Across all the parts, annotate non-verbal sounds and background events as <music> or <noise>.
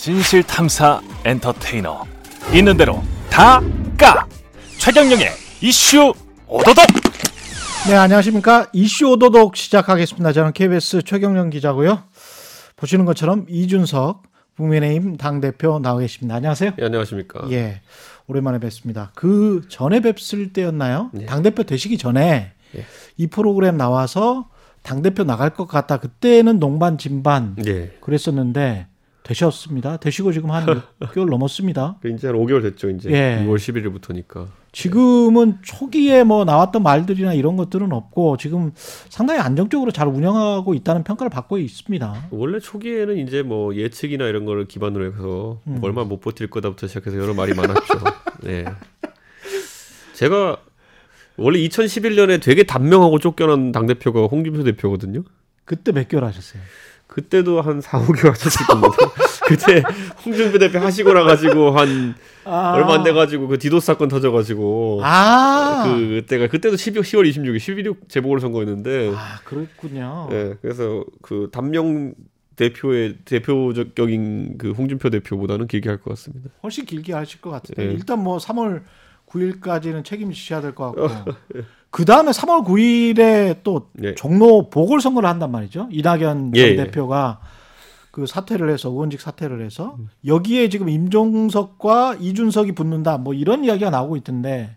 진실 탐사 엔터테이너 있는 대로 다 까 최경영의 이슈 오도독 네, 안녕하십니까. 이슈 오도독 시작하겠습니다. 저는 KBS 최경영 기자고요. 보시는 것처럼 이준석 국민의힘 당 대표 나와 계십니다. 안녕하세요. 예, 안녕하십니까. 예. 오랜만에 뵙습니다. 그 전에 뵙을 때였나요? 예. 당 대표 되시기 전에 예. 이 프로그램 나와서 당 대표 나갈 것 같다. 그때는 농반 진반 예. 그랬었는데 되셨습니다. 되시고 지금 한 <laughs> 6개월 넘었습니다. 그 이제 한 5개월 됐죠, 이제. 예. 6월 11일부터니까. 지금은 초기에 뭐 나왔던 말들이나 이런 것들은 없고 지금 상당히 안정적으로 잘 운영하고 있다는 평가를 받고 있습니다. 원래 초기에는 이제 뭐 예측이나 이런 거를 기반으로 해서 음. 얼마 못 버틸 거다부터 시작해서 여러 말이 많았죠. <laughs> 네. 제가 원래 2011년에 되게 단명하고 쫓겨난 당 대표가 홍준표 대표거든요. 그때 몇 개월 하셨어요? 그때도 한 4, 5개월 하셨을 겁니다. <laughs> 그때 홍준표 대표 하시고 나가지고 한 아. 얼마 안 돼가지고 그 디도스 사건 터져가지고 아, 그 그때가 그때도 12, 10월 26일 11.6 재보궐선거였는데 아 그렇군요. 예 그래서 그 단명 대표의 대표적인 그 홍준표 대표보다는 길게 할 것 같습니다. 훨씬 길게 하실 것 같은데 예. 일단 뭐 3월 9일까지는 책임지셔야 될것 어, 같고 <laughs> 예. 그 다음에 3월 9일에 또 예. 종로 보궐선거를 한단 말이죠. 이낙연 전 예, 예. 대표가 그 사퇴를 해서 의원직 사퇴를 해서 음. 여기에 지금 임종석과 이준석이 붙는다 뭐 이런 이야기가 나오고 있던데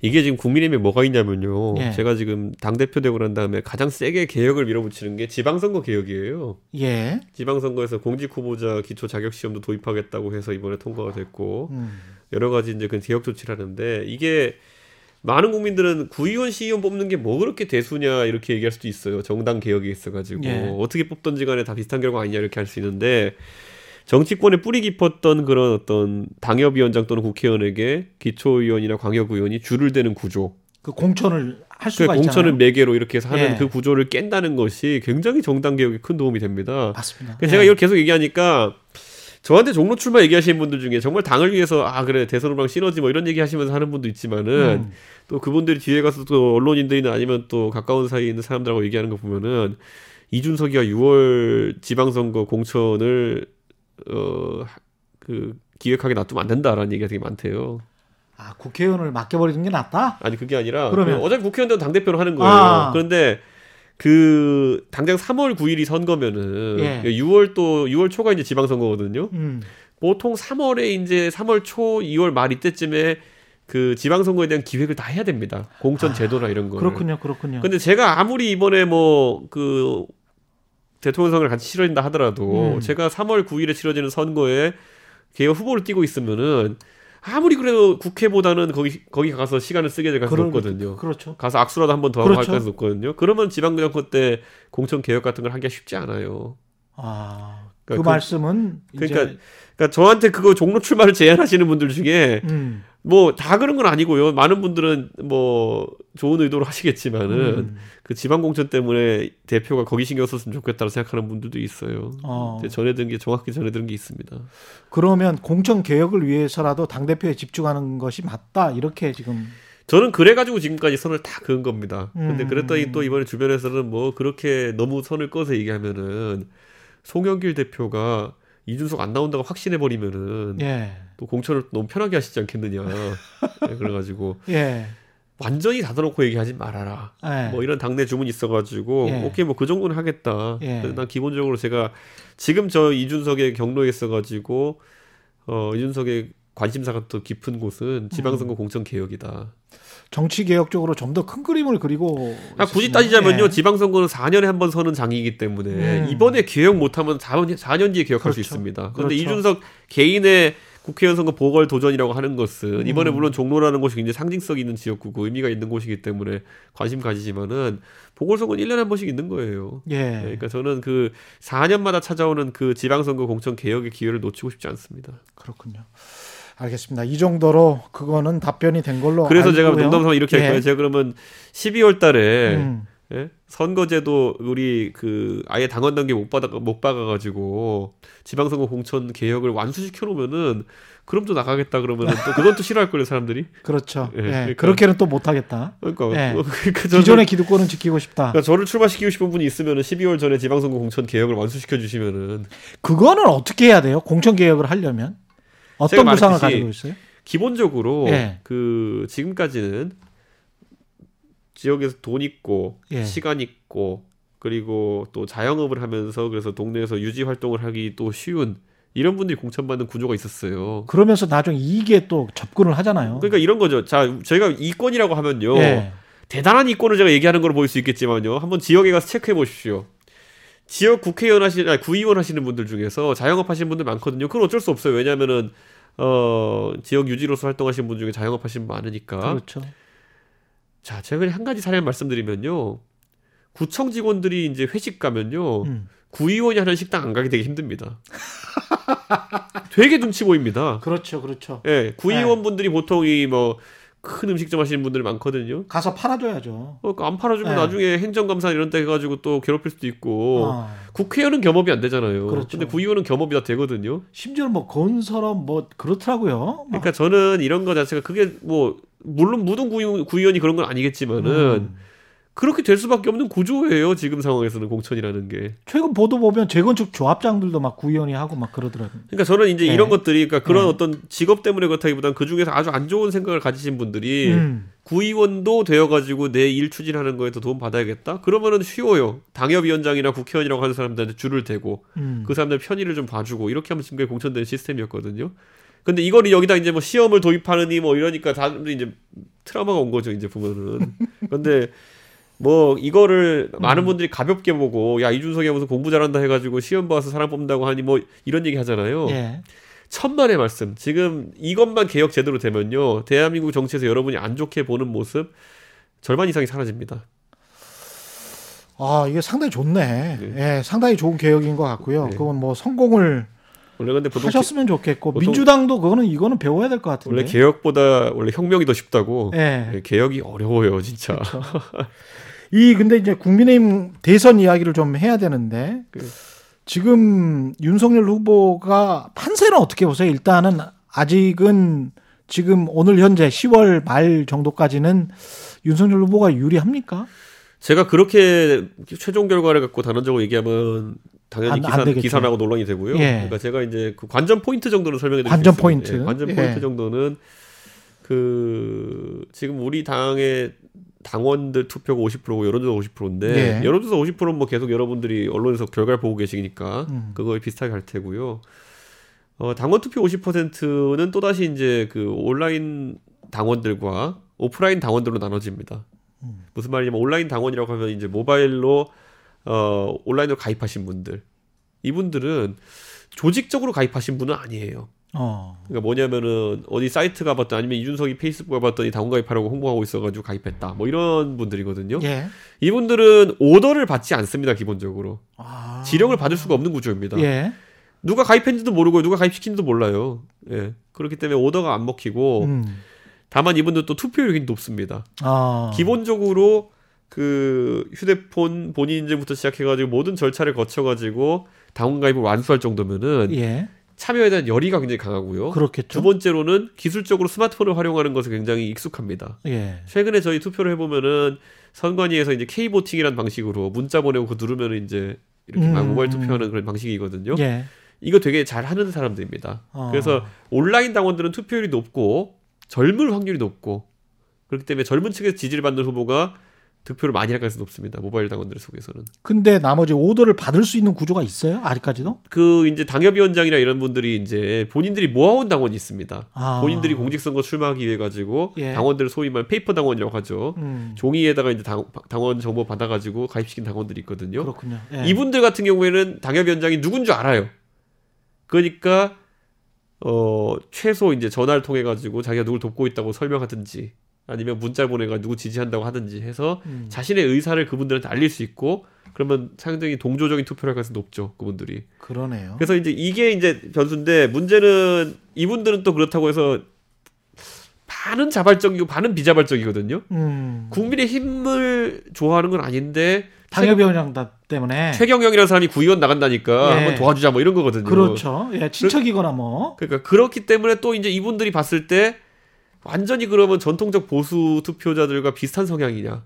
이게 지금 국민의힘에 뭐가 있냐면요. 예. 제가 지금 당 대표 되고 난 다음에 가장 세게 개혁을 밀어붙이는 게 지방선거 개혁이에요. 예. 지방선거에서 공직 후보자 기초 자격 시험도 도입하겠다고 해서 이번에 통과가 됐고 음. 여러 가지 이제 그 개혁 조치를 하는데 이게 많은 국민들은 구의원 시의원 뽑는 게 뭐 그렇게 대수냐 이렇게 얘기할 수도 있어요. 정당 개혁에 있어가지고 예. 어떻게 뽑던지 간에 다 비슷한 결과 아니냐 이렇게 할 수 있는데 정치권에 뿌리 깊었던 그런 어떤 당협위원장 또는 국회의원에게 기초의원이나 광역의원이 줄을 대는 구조, 그 공천을 할그 수가 공천을 있잖아요. 매개로 이렇게 해서 하는 예. 그 구조를 깬다는 것이 굉장히 정당 개혁에 큰 도움이 됩니다. 맞습니다. 그래서 예. 제가 이걸 계속 얘기하니까 저한테 종로 출마 얘기하시는 분들 중에 정말 당을 위해서 아 그래 대선 후보랑 시너지 뭐 이런 얘기 하시면서 하는 분도 있지만은 음. 또 그분들이 뒤에 가서 또 언론인들이나 아니면 또 가까운 사이에 있는 사람들하고 얘기하는 거 보면은 이준석이가 6월 지방선거 공천을 어 그 기획하게 놔두면 안 된다라는 얘기가 되게 많대요. 아 국회의원을 맡겨버리는 게 낫다. 아니 그게 아니라 그러면? 그 어차피 국회의원들은 당 대표로 하는 거예요. 아. 그런데 그 당장 3월 9일이 선거면은 예. 6월 또 6월 초가 이제 지방선거거든요. 음. 보통 3월에 이제 3월 초, 2월 말 이때쯤에 그 지방선거에 대한 기획을 다 해야 됩니다. 공천 제도나 이런 거. 아, 그렇군요, 그렇군요. 근데 제가 아무리 이번에 뭐 그 대통령 선거를 같이 치러진다 하더라도 음. 제가 3월 9일에 치러지는 선거에 개혁 후보를 띄고 있으면은 아무리 그래도 국회보다는 거기 거기 가서 시간을 쓰게 될 가능성이 높거든요. 그렇죠. 가서 악수라도 한 번 더 하고 그렇죠. 할 가능성이 높거든요. 그러면 지방정권 때 공천 개혁 같은 걸 하기가 쉽지 않아요. 아, 그, 그러니까 그- 말씀은 그러니까 이제, 그러니까 저한테 그거 종로 출마를 제안하시는 분들 중에 음, 뭐다 그런 건 아니고요. 많은 분들은 뭐 좋은 의도로 하시겠지만은 음. 그 지방 공천 때문에 대표가 거기 신경 썼으면 좋겠다고 생각하는 분들도 있어요. 어. 근데 전해 들은 게 정확히 전해 들은 게 있습니다. 그러면 공천 개혁을 위해서라도 당 대표에 집중하는 것이 맞다 이렇게 지금 저는 그래가지고 지금까지 선을 다 그은 겁니다. 근데 음. 그랬더니 또 이번에 주변에서는 뭐 그렇게 너무 선을 꺼서 얘기하면은 송영길 대표가 이준석 안 나온다고 확신해 버리면은 예, 또 공천을 너무 편하게 하시지 않겠느냐. <laughs> 네, 그래가지고 예, 완전히 닫아놓고 얘기하지 말아라. 예. 뭐 이런 당내 주문이 있어가지고 예. 오케이 뭐 그 정도는 하겠다. 예. 근데 난 기본적으로 제가 지금 저 이준석의 경로에 있어가지고 어 이준석의 관심사가 또 깊은 곳은 지방선거 음. 공천 개혁이다. 정치 개혁 쪽으로 좀 더 큰 그림을 그리고 아, 굳이. 따지자면요 예. 지방선거는 4년에 한 번 서는 장이기 때문에 음. 이번에 개혁 못하면 4년, 4년 뒤에 개혁할 수 그렇죠. 있습니다. 그런데 그렇죠. 이준석 개인의 국회의원 선거 보궐 도전이라고 하는 것은 이번에 음. 물론 종로라는 곳이 굉장히 상징성 있는 지역구고 의미가 있는 곳이기 때문에 관심 가지지만은 보궐선거는 1년에 한 번씩 있는 거예요. 예, 네, 그러니까 저는 그 4년마다 찾아오는 그 지방선거 공천 개혁의 기회를 놓치고 싶지 않습니다. 그렇군요. 알겠습니다. 이 정도로 그거는 답변이 된 걸로 그래서 제가. 농담삼아 이렇게 예. 할 거예요. 제가 그러면 12월 달에 음, 예? 선거제도 우리 그 아예 당원 단계 못 받아 못 박아가지고 지방선거 공천 개혁을 완수시켜 놓으면은 그럼 또 나가겠다 그러면은 또 그건 또 싫어할 거예요 사람들이. <laughs> 그렇죠. 예, 예, 그러니까- 그렇게는 또 못하겠다. 그러니까, 예. 어, 그러니까 저는 기존의 기득권은 지키고 싶다. 그러니까 저를 출마시키고 싶은 분이 있으면은 12월 전에 지방선거 공천 개혁을 완수시켜 주시면은 그거는 어떻게 해야 돼요? 공천 개혁을 하려면 어떤 구상을 가지고 있어요? 기본적으로 예. 그 지금까지는 지역에서 돈 있고 예. 시간 있고 그리고 또 자영업을 하면서 그래서 동네에서 유지 활동을 하기 또 쉬운 이런 분들이 공천받는 구조가 있었어요. 그러면서 나중에 이익에 또 접근을 하잖아요. 그러니까 이런 거죠. 자, 저희가 이권이라고 하면요. 예. 대단한 이권을 제가 얘기하는 걸 보일 수 있겠지만요. 한번 지역에 가서 체크해 보십시오. 지역 국회의원 하시는, 아니, 구의원 하시는 분들 중에서 자영업 하시는 분들 많거든요. 그건 어쩔 수 없어요. 왜냐면은, 어, 지역 유지로서 활동하시는 분 중에 자영업 하시는 분 많으니까. 그렇죠. 자, 제가 그냥 한 가지 사례 말씀드리면요. 구청 직원들이 이제 회식 가면요. 음. 구의원이 하는 식당 안 가기 되게 힘듭니다. <laughs> 되게 눈치 보입니다. 그렇죠, 그렇죠. 예, 구의원 분들이 보통 이 뭐 큰 음식점 하시는 분들이 많거든요. 가서 팔아줘야죠. 어, 안 팔아주면 네. 나중에 행정감사 이런 데 해가지고 또 괴롭힐 수도 있고 어. 국회의원은 겸업이 안 되잖아요. 그렇죠. 근데 구의원은 겸업이 다 되거든요. 심지어 뭐 건설업 뭐 그렇더라고요. 막. 그러니까 저는 이런 거 자체가 그게 뭐 물론 모든 구의, 구의원이 그런 건 아니겠지만은 음. 그렇게 될 수밖에 없는 구조예요. 지금 상황에서는 공천이라는 게. 최근 보도 보면 재건축 조합장들도 막 구의원이 하고 막 그러더라고요. 그러니까 저는 이제 네. 이런 것들이 그러니까 그런 네. 어떤 직업 때문에 그렇다기보다는 그 중에서 아주 안 좋은 생각을 가지신 분들이 음. 구의원도 되어가지고 내 일 추진하는 거에 더 도움 받아야겠다. 그러면은 쉬워요. 당협위원장이나 국회의원이라고 하는 사람들한테 줄을 대고 음. 그 사람들 편의를 좀 봐주고 이렇게 하면 지금까지 공천되는 시스템이었거든요. 근데 이거를 여기다 이제 뭐 시험을 도입하느니 뭐 이러니까 다들 이제 트라우마가 온 거죠 이제 보면은. <laughs> 근데 뭐 이거를 많은 분들이 가볍게 보고 야 이준석이 무슨 공부 잘한다 해가지고 시험 봐서 사람 뽑는다고 하니 뭐 이런 얘기 하잖아요. 예. 천만의 말씀. 지금 이것만 개혁 제대로 되면요 대한민국 정치에서 여러분이 안 좋게 보는 모습 절반 이상이 사라집니다. 아 이게 상당히 좋네. 네. 예, 상당히 좋은 개혁인 것 같고요. 네. 그건 뭐 성공을 원래 근데 보통 하셨으면 좋겠고 보통- 민주당도 그거는 이거는 배워야 될 것 같은데. 원래 개혁보다 원래 혁명이 더 쉽다고. 예. 네, 개혁이 어려워요 진짜. 그렇죠. <laughs> 이 근데 이제 국민의힘 대선 이야기를 좀 해야 되는데 그- 지금 윤석열 후보가 판세는 어떻게 보세요? 일단은 아직은 지금 오늘 현재 10월 말 정도까지는 윤석열 후보가 유리합니까? 제가 그렇게 최종 결과를 갖고 단언적으로 얘기하면 당연히 안- 안 기사, 되겠죠. 기사라고 논란이 되고요. 예. 그러니까 제가 이제 그 관전 포인트 정도는 설명해 드릴 관전 수 있습니다. 포인트. 예, 관전 예. 포인트 정도는 그 지금 우리 당의 당원들 투표가 50%고 여론조사 50%인데 예. 여론조사 50%는 뭐 계속 여러분들이 언론에서 결과를 보고 계시니까 음. 그거에 비슷하게 할 테고요. 어, 당원 투표 50%는 또 다시 이제 그 온라인 당원들과 오프라인 당원들로 나눠집니다. 음. 무슨 말이냐면 온라인 당원이라고 하면 이제 모바일로 어, 온라인으로 가입하신 분들 이분들은 조직적으로 가입하신 분은 아니에요. 어. 그러니까 뭐냐면은 어디 사이트 가봤더니 아니면 이준석이 페이스북 가봤더니 당원 가입하라고 홍보하고 있어가지고 가입했다. 뭐 이런 분들이거든요. 예. 이분들은 오더를 받지 않습니다. 기본적으로 아. 지령을 받을 수가 없는 구조입니다. 예. 누가 가입했는지도 모르고 누가 가입시킨지도 몰라요. 예. 그렇기 때문에 오더가 안 먹히고 음. 다만 이분들 또 투표율이 높습니다. 아. 기본적으로 그 휴대폰 본인 인증부터 시작해가지고 모든 절차를 거쳐가지고 당원 가입을 완수할 정도면은 예. 참여에 대한 열의가 굉장히 강하고요. 그렇겠죠. 두 번째로는 기술적으로 스마트폰을 활용하는 것에 굉장히 익숙합니다. 예. 최근에 저희 투표를 해보면은 선관위에서 이제 K 보팅이라는 방식으로 문자 보내고 그 누르면 이제 이렇게 막 음. 모바일 투표하는 그런 방식이거든요. 예. 이거 되게 잘 하는 사람들입니다. 어. 그래서 온라인 당원들은 투표율이 높고 젊을 확률이 높고 그렇기 때문에 젊은 층에서 지지를 받는 후보가 득표를 많이 할 가능성이 높습니다. 모바일 당원들 속에서는. 근데 나머지 오더를 받을 수 있는 구조가 있어요? 아직까지도? 그 이제 당협위원장이나 이런 분들이 이제 본인들이 모아온 당원이 있습니다. 아. 본인들이 공직선거 출마하기 위해 가지고 예. 당원들을 소위 말하는 페이퍼 당원이라고 하죠. 음. 종이에다가 이제 당, 당원 정보 받아가지고 가입시킨 당원들이 있거든요. 그렇군요. 예. 이분들 같은 경우에는 당협위원장이 누군 줄 알아요. 그러니까 어 최소 이제 전화를 통해 가지고 자기가 누굴 돕고 있다고 설명하든지 아니면 문자 보내가 누구 지지한다고 하든지 해서 음. 자신의 의사를 그분들한테 알릴 수 있고 그러면 상당히 동조적인 투표를 할 가능성이 높죠 그분들이. 그러네요. 그래서 이제 이게 이제 변수인데 문제는 이분들은 또 그렇다고 해서 반은 자발적이고 반은 비자발적이거든요. 음. 국민의 힘을 좋아하는 건 아닌데 당협위원장 때문에 최경영이라는 사람이 구의원 나간다니까 예. 한번 도와주자 뭐 이런 거거든요. 그렇죠. 예, 친척이거나 뭐 그러니까 그렇기 때문에 또 이제 이분들이 봤을 때 완전히 그러면 전통적 보수 투표자들과 비슷한 성향이냐?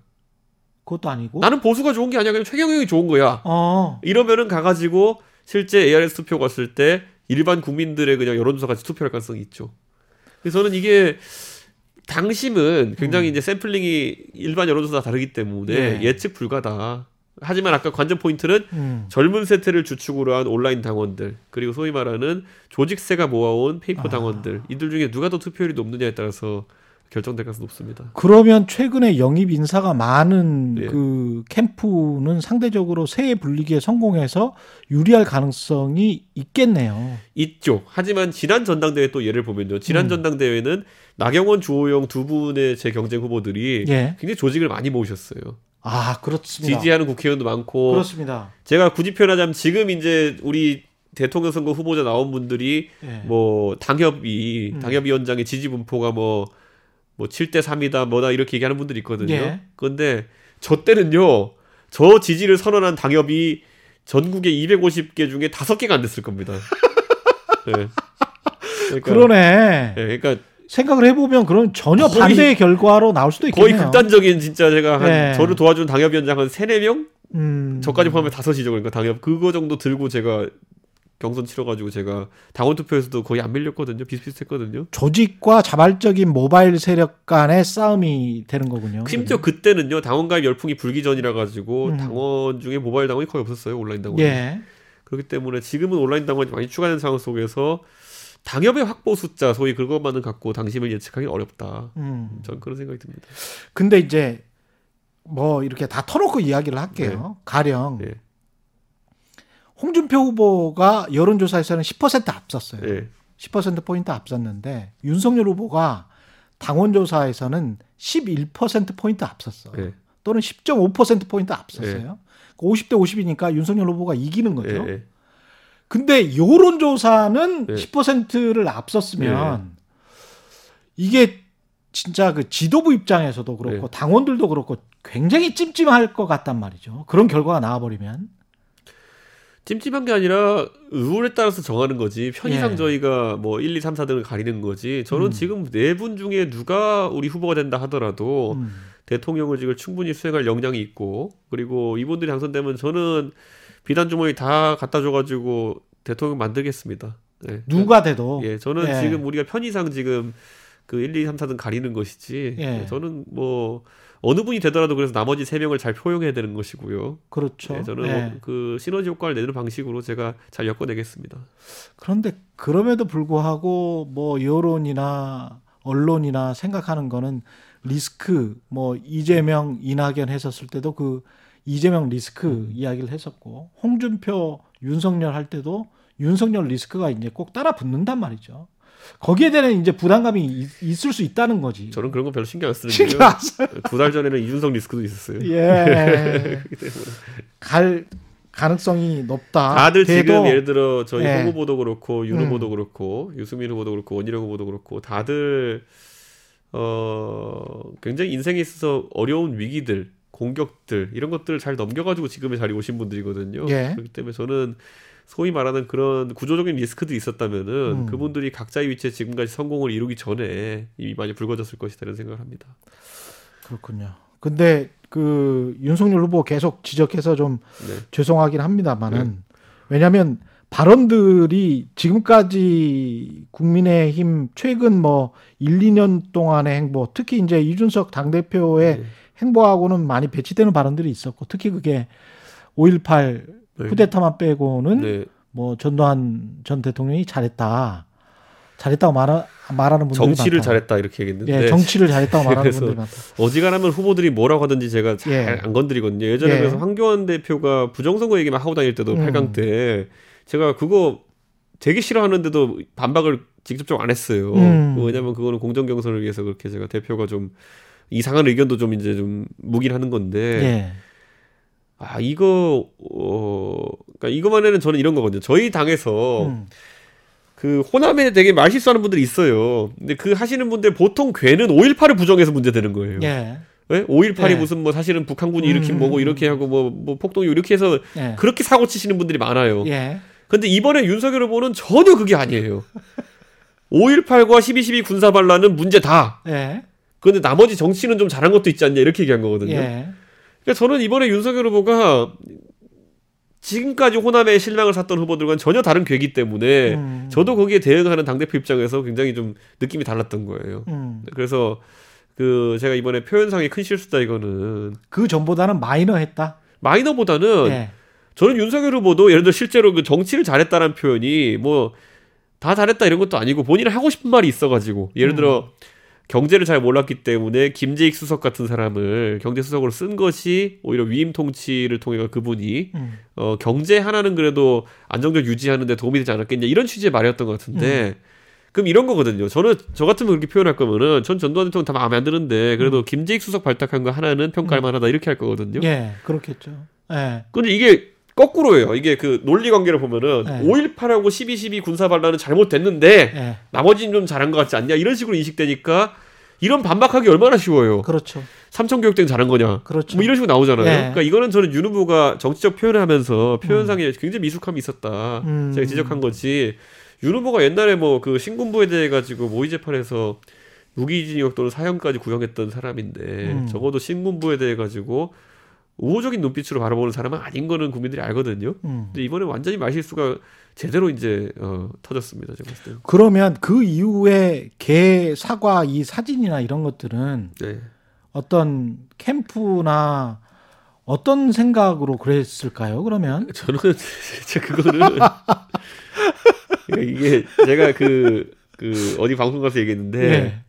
그것도 아니고. 나는 보수가 좋은 게 아니야. 그냥 최경영이 좋은 거야. 어. 이러면은 가가지고 실제 ARS 투표 갔을 때 일반 국민들의 그냥 여론조사 같이 투표할 가능성이 있죠. 그래서 저는 이게 당심은 굉장히 이제 샘플링이 일반 여론조사와 다르기 때문에 예. 예. 측 불가다. 하지만 아까 관전 포인트는 음. 젊은 세대를 주축으로 한 온라인 당원들 그리고 소위 말하는 조직세가 모아온 페이퍼 아. 당원들 이들 중에 누가 더 투표율이 높느냐에 따라서 결정될 가능성이 높습니다. 그러면 최근에 영입 인사가 많은 예. 그 캠프는 상대적으로 세 불리기에 성공해서 유리할 가능성이 있겠네요. 있죠. 하지만 지난 전당대회 또 예를 보면요. 지난 음. 전당대회는 나경원, 주호영 두 분의 제 경쟁 후보들이 예. 굉장히 조직을 많이 모으셨어요. 아, 그렇습니다. 지지하는 국회의원도 많고 그렇습니다. 제가 굳이 표현하자면 지금 이제 우리 대통령 선거 후보자 나온 분들이 예. 뭐 당협이 음. 당협위원장의 지지 분포가 뭐 뭐 7대 3이다 뭐다 이렇게 얘기하는 분들이 있거든요. 예. 그런데 저 때는요. 저 지지를 선언한 당협이 전국에 250개 중에 5개가 안 됐을 겁니다. <laughs> 예. 그러니까, 그러네. 예, 그러니까 생각을 해보면 그럼 전혀 거의- 반대의 결과로 나올 수도 거의 있겠네요. 극단적인 진짜 제가 한 예. 저를 도와준 당협위원장 한 3, 4명? 음. 저까지 포함해 다섯이죠. 그러니까 당협 그거 정도 들고 제가 경선 치러가지고 제가 당원 투표에서도 거의 안 밀렸거든요. 비슷비슷했거든요. 조직과 자발적인 모바일 세력 간의 싸움이 되는 거군요. 심지어 그때는요 당원 가입 열풍이 불기 전이라 가지고 음. 당원 중에 모바일 당원이 거의 없었어요 온라인 당원. 예. 그렇기 때문에 지금은 온라인 당원이 많이 추가된 상황 속에서 당협의 확보 숫자 소위 그것만은 갖고 당심을 예측하기 어렵다. 음. 전 그런 생각이 듭니다. 근데 이제 뭐 이렇게 다 터놓고 이야기를 할게요. 가령 네. 홍준표 후보가 여론조사에서는 10% 앞섰어요. 예. 10% 포인트 앞섰는데 윤석열 후보가 당원조사에서는 11% 포인트 앞섰어. 예. 또는 10.5% 포인트 앞섰어요. 50대 50이니까 윤석열 후보가 이기는 거죠. 예. 예. 근데 여론조사는 네. 10%를 앞섰으면 이게 진짜 그 지도부 입장에서도 그렇고 네. 당원들도 그렇고 굉장히 찜찜할 것 같단 말이죠. 그런 결과가 나와버리면. 찜찜한 게 아니라 룰에 따라서 정하는 거지 편의상 예. 저희가 뭐 1, 2, 3, 4 등을 가리는 거지 저는 음. 지금 네 분 중에 누가 우리 후보가 된다 하더라도 음. 대통령을직을 충분히 수행할 역량이 있고 그리고 이분들이 당선되면 저는 비단 주머니 다 갖다 줘가지고 대통령 만들겠습니다. 네. 누가 돼도 예, 저는 예. 지금 우리가 편의상 지금 그 1, 2, 3, 4등 가리는 것이지. 예. 저는 뭐 어느 분이 되더라도 그래서 나머지 세 명을 잘 포용해야 되는 것이고요. 그렇죠. 예, 저는 예. 그 시너지 효과를 내는 방식으로 제가 잘 엮어내겠습니다. 그런데 그럼에도 불구하고 뭐 여론이나 언론이나 생각하는 거는 리스크 뭐 이재명 이낙연 했었을 때도 그 이재명 리스크 음. 이야기를 했었고 홍준표 윤석열 할 때도 윤석열 리스크가 이제 꼭 따라 붙는단 말이죠. 거기에 대한 이제 부담감이 있- 있을 수 있다는 거지. 저는 그런 거 별로 신경 안 쓰는 신경. 안 써요. <laughs> 두달 전에는 이준석 리스크도 있었어요. 예. <laughs> 갈 가능성이 높다. 다들 돼도 지금 예를 들어 저희 예. 홍 후보도 그렇고 윤 음. 후보도 그렇고 유승민 후보도 그렇고 원희룡 후보도 그렇고 다들 어 굉장히 인생에 있어서 어려운 위기들 공격들 이런 것들을 잘 넘겨가지고 지금의 자리에 오신 분들이거든요. 예. 그렇기 때문에 저는 소위 말하는 그런 구조적인 리스크도 있었다면은 음. 그분들이 각자의 위치에 지금까지 성공을 이루기 전에 이미 많이 붉어졌을 것이다 이런 생각을 합니다. 그렇군요. 근데 그 윤석열 후보 계속 지적해서 좀 네. 죄송하긴 합니다만은 왜냐하면 발언들이 지금까지 국민의힘 최근 뭐 1, 2년 동안의 행보, 특히 이제 이준석 당대표의 네. 행보하고는 많이 배치되는 발언들이 있었고 특히 그게 5.18 네. 쿠데타만 빼고는 네. 뭐 전두환 전 대통령이 잘했다. 잘했다고 말하, 말하는 분들이 정치를 많다. 잘했다 이렇게 얘기했는데 예, 정치를 잘했다고 말하는 분들이 많다. 어지간하면 후보들이 뭐라고 하든지 제가 잘 예. 안 건드리거든요. 예전에 예. 그래서 황교안 대표가 부정선거 얘기만 하고 다닐 때도 음. 8강 때 제가 그거 되게 싫어하는데도 반박을 직접적으로 안 했어요. 음. 왜냐면 그거는 공정 경선을 위해서 그렇게 제가 대표가 좀 이상한 의견도 좀 이제 좀 묵인 하는 건데 예. 아 이거 어 그러니까 이거만에는 저는 이런 거거든요. 저희 당에서 음. 그 호남에 되게 말 실수하는 분들이 있어요. 근데 그 하시는 분들 보통 괴는 5.18을 부정해서 문제되는 거예요. 예. 예? 5.18이 예. 무슨 뭐 사실은 북한군이 일으킨 음. 뭐고 이렇게 하고 뭐, 뭐 폭동이 이렇게 해서 예. 그렇게 사고 치시는 분들이 많아요. 예. 근데 이번에 윤석열 후보는 전혀 그게 아니에요. 5.18과 12.12 군사 반란은 문제 다. 예. 그런데 나머지 정치는 좀 잘한 것도 있지 않냐 이렇게 얘기한 거거든요. 예. 그러니까 저는 이번에 윤석열 후보가 지금까지 호남에 실망을 샀던 후보들과는 전혀 다른 괴기 때문에 음. 저도 거기에 대응하는 당대표 입장에서 굉장히 좀 느낌이 달랐던 거예요. 음. 그래서 그 제가 이번에 표현상의 큰 실수다 이거는 그 전보다는 마이너했다. 마이너보다는 예. 저는 윤석열 후보도 예를 들어 실제로 그 정치를 잘했다는 표현이 뭐 다 잘했다 이런 것도 아니고 본인이 하고 싶은 말이 있어가지고 예를 들어 경제를 잘 몰랐기 때문에 김재익 수석 같은 사람을 경제 수석으로 쓴 것이 오히려 위임 통치를 통해 그분이 음. 어 경제 하나는 그래도 안정적 유지하는데 도움이 되지 않았겠냐 이런 취지의 말이었던 것 같은데 그럼 이런 거거든요. 저는 저 같으면 그렇게 표현할 거면은 전 전두환 대통령 다 마음에 안 드는데 그래도 김재익 수석 발탁한 거 하나는 평가할 만하다 이렇게 할 거거든요. 예. 그렇겠죠. 예. 근데 이게 거꾸로예요. 이게 그 논리 관계를 보면은 네. 5.18하고 12.12 군사 반란은 잘못됐는데 예. 나머지는 좀 잘한 것 같지 않냐 이런 식으로 인식되니까 이런 반박하기 얼마나 쉬워요. 그렇죠. 삼천교육대는 잘한 거냐. 그렇죠. 뭐 이런 식으로 나오잖아요. 네. 그러니까 이거는 저는 윤 후보가 정치적 표현을 하면서 표현상에 굉장히 미숙함이 있었다. 음. 제가 지적한 거지. 윤 후보가 옛날에 뭐 그 신군부에 대해 가지고 모의 재판에서 무기징역 또는 사형까지 구형했던 사람인데 음. 적어도 신군부에 대해 가지고 우호적인 눈빛으로 바라보는 사람은 아닌 거는 국민들이 알거든요. 음. 근데 이번에 완전히 말실수가 제대로 이제 어, 터졌습니다. 제가 봤을 때. 그러면 그 이후에 개 사과 이 사진이나 이런 것들은 네. 어떤 캠프나 어떤 생각으로 그랬을까요? 그러면 <laughs> 저는 진짜 그거는 그러니까 이게 제가 그, 그 어디 방송 가서 얘기했는데 예.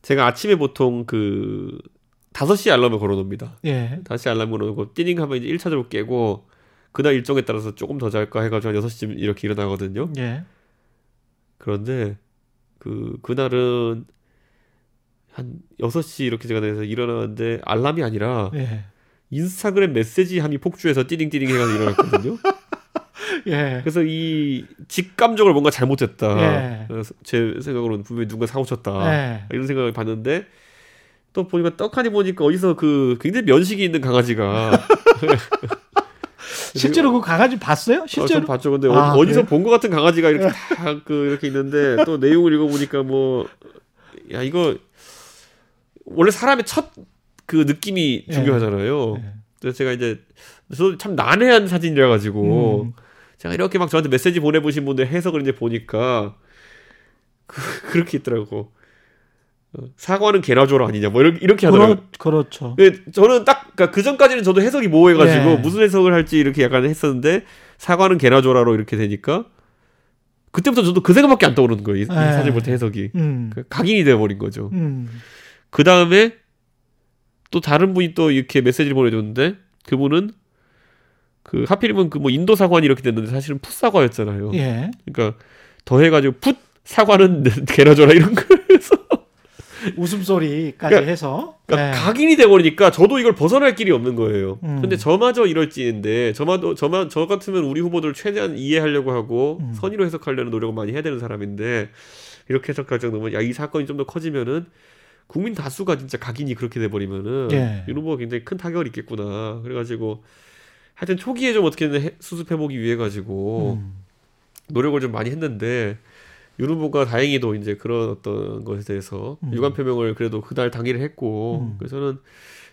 제가 아침에 보통 그 5시 알람을 걸어놓습니다. 예. 5시 알람 걸어놓고 띠링 하면 이제 1차적으로 깨고 그날 일정에 따라서 조금 더 잘까 해가지고 한 6시쯤 이렇게 일어나거든요. 예. 그런데 그 그날은 한 6시 이렇게 제가 돼서 일어나는데 알람이 아니라 예. 인스타그램 메시지 함이 폭주해서 띠링띠링 해가지고 일어났거든요. <laughs> 예. 그래서 이 직감적으로 뭔가 잘못됐다. 예. 제 생각으로는 분명히 누가 사고 쳤다. 예. 이런 생각을 봤는데 또 보니까 떡하니 보니까 어디서 그 굉장히 면식이 있는 강아지가 <laughs> 실제로 그 강아지 봤어요? 어, 실제로? 좀 봤죠. 근데 아, 어, 디서 그래요? 본것 같은 강아지가 이렇게 다 그 이렇게 있는데 또 내용을 읽어보니까 뭐 야 이거 원래 사람의 첫 그 느낌이 예. 중요하잖아요. 예. 그래서 제가 이제 저도 참 난해한 사진이라 가지고 음. 제가 이렇게 막 저한테 메시지 보내보신 분들 해석을 이제 보니까 그, 그렇게 있더라고. 어, 사과는 개나조라 아니냐 뭐 이렇게, 이렇게 하더라고요. 그렇, 그렇죠. 예, 저는 딱그 전까지는 저도 해석이 모호해가지고 예. 무슨 해석을 할지 이렇게 약간 했었는데 사과는 개나조라로 이렇게 되니까 그때부터 저도 그 생각밖에 안 떠오르는 거예요. 이, 이 예. 사진 볼 때 해석이 음. 그 각인이 돼버린 거죠. 음. 그 다음에 또 다른 분이 또 이렇게 메시지를 보내줬는데 그분은 그 하필이면 그 뭐 인도 사관이 이렇게 됐는데 사실은 풋 사과였잖아요. 예. 그러니까 더해가지고 풋 사과는 <laughs> 개나줘라 이런 거에서 <laughs> 웃음소리까지 그러니까- 해서. 그러니까 예. 각인이 돼버리니까 저도 이걸 벗어날 길이 없는 거예요. 음. 근데 저마저 이럴지인데 저마도 저만 저 같으면 우리 후보들 최대한 이해하려고 하고 음. 선의로 해석하려는 노력을 많이 해야 되는 사람인데 이렇게 해석할 정도면 야 이 사건이 좀 더 커지면은 국민 다수가 진짜 각인이 그렇게 돼버리면은 예. 윤 후보가 굉장히 큰 타격을 입겠구나. 그래가지고 하여튼 초기에 좀 어떻게든 해- 수습해보기 위해 가지고 음. 노력을 좀 많이 했는데 윤 후보가 다행히도 이제 그런 어떤 것에 대해서 음. 유감 표명을 그래도 그날 당일에 했고 음. 그래서 저는